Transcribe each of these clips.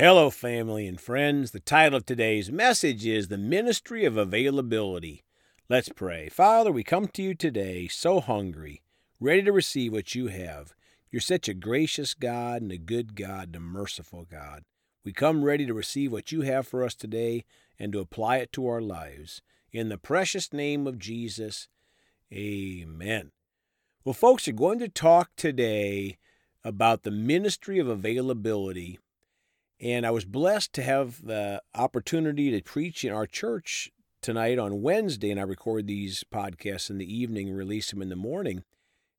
Hello, family and friends. The title of today's message is The Ministry of Availability. Let's pray. Father, we come to you today so hungry, ready to receive what you have. You're such a gracious God and a good God and a merciful God. We come ready to receive what you have for us today and to apply it to our lives. In the precious name of Jesus, amen. Well, folks, we're going to talk today about the ministry of availability. And I was blessed to have the opportunity to preach in our church tonight on Wednesday, and I record these podcasts in the evening and release them in the morning.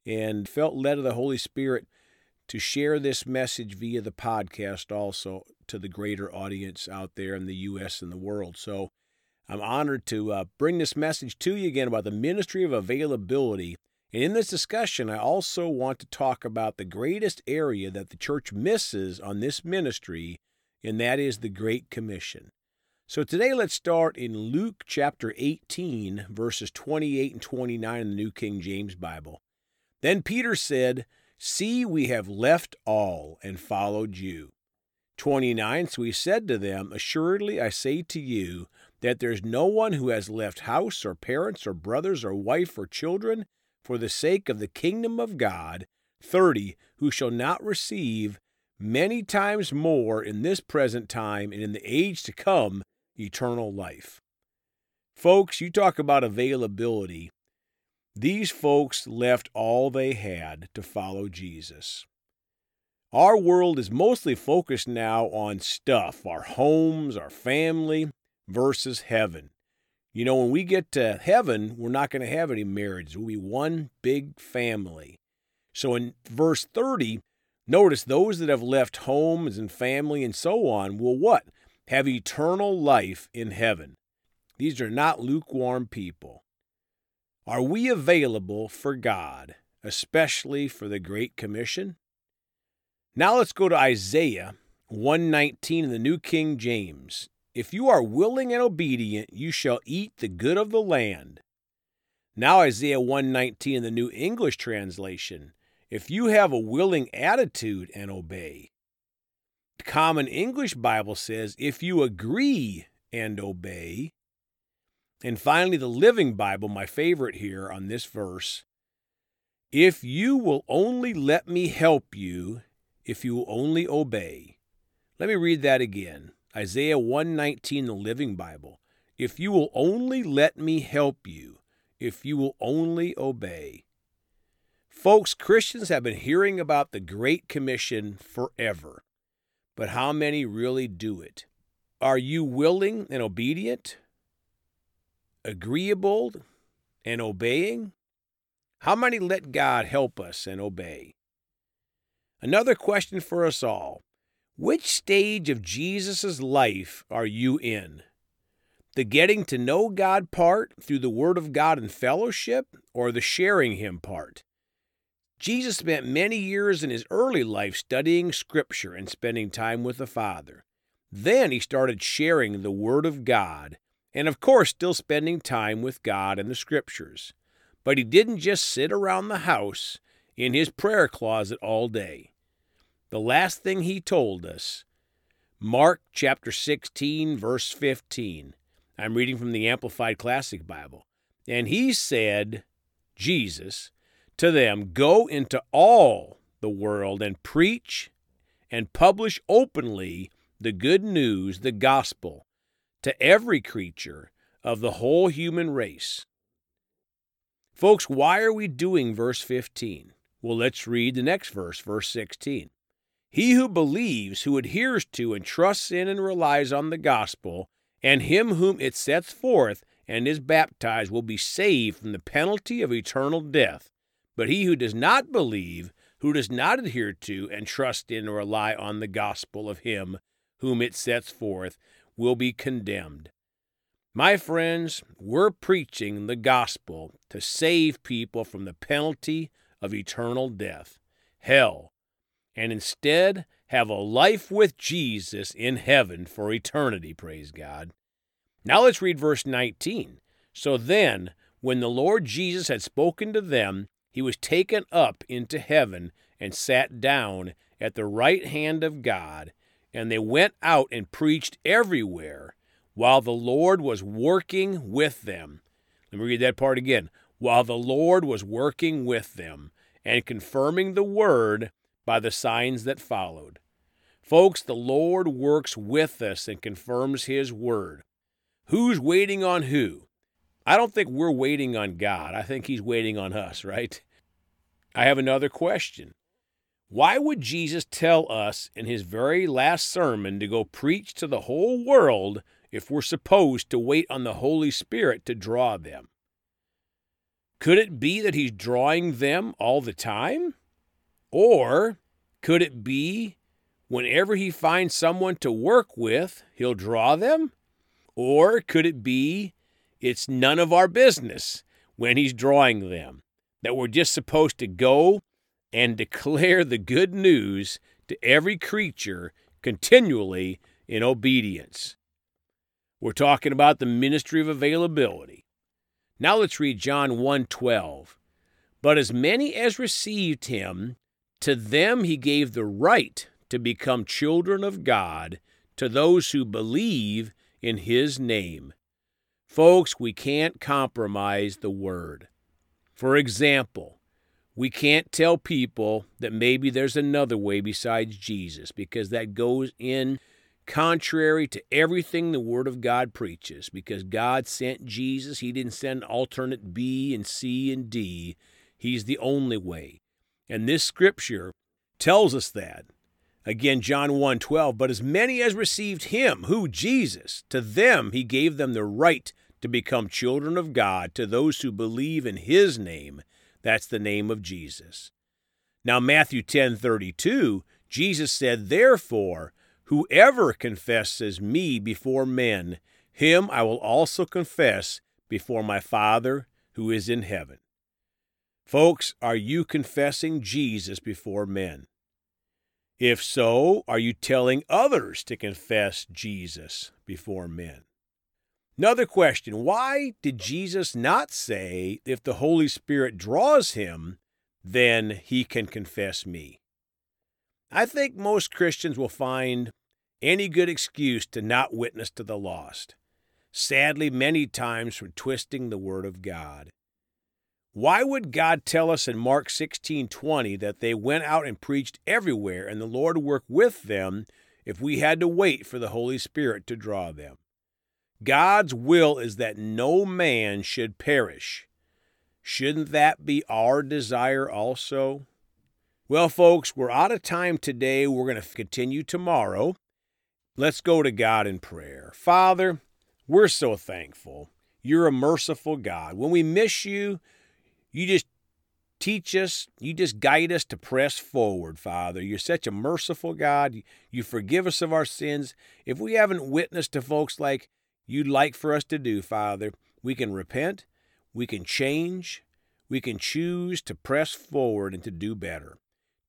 And felt led of the Holy Spirit to share this message via the podcast also to the greater audience out there in the U.S. and the world. So I'm honored to uh, bring this message to you again about the ministry of availability. And in this discussion, I also want to talk about the greatest area that the church misses on this ministry, and that is the Great Commission. So today let's start in Luke chapter 18, verses 28 and 29 in the New King James Bible. Then Peter said, See, we have left all and followed you. 29 So he said to them, Assuredly I say to you, that there's no one who has left house or parents or brothers or wife or children for the sake of the kingdom of God, 30, who shall not receive many times more in this present time and in the age to come eternal life. Folks, you talk about availability. These folks left all they had to follow Jesus. Our world is mostly focused now on stuff, our homes, our family, versus heaven. You know, when we get to heaven, we're not going to have any marriages. We'll be one big family. So in verse 30, notice those that have left homes and family and so on will what? Have eternal life in heaven. These are not lukewarm people. Are we available for God, especially for the Great Commission? Now let's go to Isaiah 119 in the New King James. If you are willing and obedient, you shall eat the good of the land. Now Isaiah 119 in the New English translation. If you have a willing attitude and obey. The Common English Bible says, if you agree and obey. And finally, the Living Bible, my favorite here on this verse. If you will only let me help you, if you will only obey. Let me read that again. Isaiah 119, the Living Bible. If you will only let me help you, if you will only obey. Folks, Christians have been hearing about the Great Commission forever, but how many really do it? Are you willing and obedient? Agreeable and obeying? How many let God help us and obey? Another question for us all which stage of Jesus' life are you in? The getting to know God part through the Word of God and fellowship, or the sharing Him part? Jesus spent many years in his early life studying Scripture and spending time with the Father. Then he started sharing the Word of God, and of course, still spending time with God and the Scriptures. But he didn't just sit around the house in his prayer closet all day the last thing he told us. Mark chapter 16, verse 15. I'm reading from the Amplified Classic Bible. And he said, Jesus, to them, Go into all the world and preach and publish openly the good news, the gospel, to every creature of the whole human race. Folks, why are we doing verse 15? Well, let's read the next verse, verse 16. He who believes, who adheres to and trusts in and relies on the gospel, and him whom it sets forth and is baptized will be saved from the penalty of eternal death. But he who does not believe, who does not adhere to and trust in or rely on the gospel of him whom it sets forth, will be condemned. My friends, we're preaching the gospel to save people from the penalty of eternal death, hell, and instead have a life with Jesus in heaven for eternity, praise God. Now let's read verse 19. So then, when the Lord Jesus had spoken to them, he was taken up into heaven and sat down at the right hand of God. and they went out and preached everywhere while the Lord was working with them. Let me read that part again. While the Lord was working with them and confirming the word by the signs that followed. Folks, the Lord works with us and confirms his word. Who's waiting on who? I don't think we're waiting on God. I think he's waiting on us, right? I have another question. Why would Jesus tell us in his very last sermon to go preach to the whole world if we're supposed to wait on the Holy Spirit to draw them? Could it be that he's drawing them all the time? Or could it be whenever he finds someone to work with, he'll draw them? Or could it be it's none of our business when he's drawing them, that we're just supposed to go and declare the good news to every creature continually in obedience. We're talking about the ministry of availability. Now let's read John 1:12. But as many as received him, to them he gave the right to become children of God, to those who believe in his name. Folks, we can't compromise the word. For example, we can't tell people that maybe there's another way besides Jesus because that goes in contrary to everything the Word of God preaches. Because God sent Jesus, He didn't send alternate B and C and D. He's the only way. And this scripture tells us that. Again, John 1 12, but as many as received him, who Jesus, to them he gave them the right to become children of God, to those who believe in his name that's the name of Jesus. Now, Matthew 10 32, Jesus said, Therefore, whoever confesses me before men, him I will also confess before my Father who is in heaven. Folks, are you confessing Jesus before men? If so, are you telling others to confess Jesus before men? Another question Why did Jesus not say, if the Holy Spirit draws him, then he can confess me? I think most Christians will find any good excuse to not witness to the lost. Sadly, many times from twisting the Word of God. Why would God tell us in Mark 16:20 that they went out and preached everywhere and the Lord worked with them if we had to wait for the Holy Spirit to draw them? God's will is that no man should perish. Shouldn't that be our desire also? Well, folks, we're out of time today. We're going to continue tomorrow. Let's go to God in prayer. Father, we're so thankful. You're a merciful God. When we miss you, you just teach us, you just guide us to press forward, Father. You're such a merciful God. You forgive us of our sins. If we haven't witnessed to folks like you'd like for us to do, Father. We can repent, we can change, we can choose to press forward and to do better,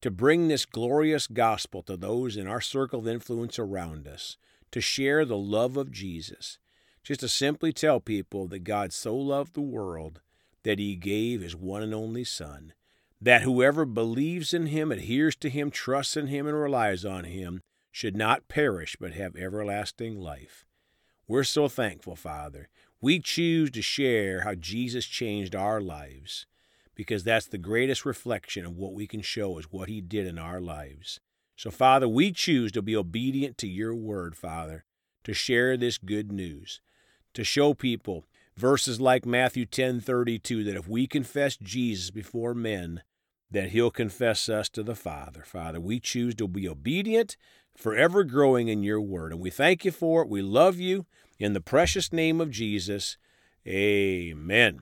to bring this glorious gospel to those in our circle of influence around us, to share the love of Jesus, just to simply tell people that God so loved the world that he gave his one and only Son, that whoever believes in him, adheres to him, trusts in him, and relies on him should not perish but have everlasting life. We're so thankful, Father. We choose to share how Jesus changed our lives because that's the greatest reflection of what we can show is what he did in our lives. So, Father, we choose to be obedient to your word, Father, to share this good news, to show people verses like Matthew 10:32 that if we confess Jesus before men, that he'll confess us to the Father. Father, we choose to be obedient, forever growing in your word, and we thank you for it. We love you. In the precious name of Jesus, amen.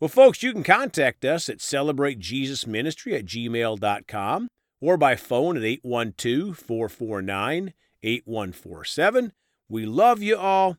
Well, folks, you can contact us at celebratejesusministry at gmail.com or by phone at 812 449 8147. We love you all.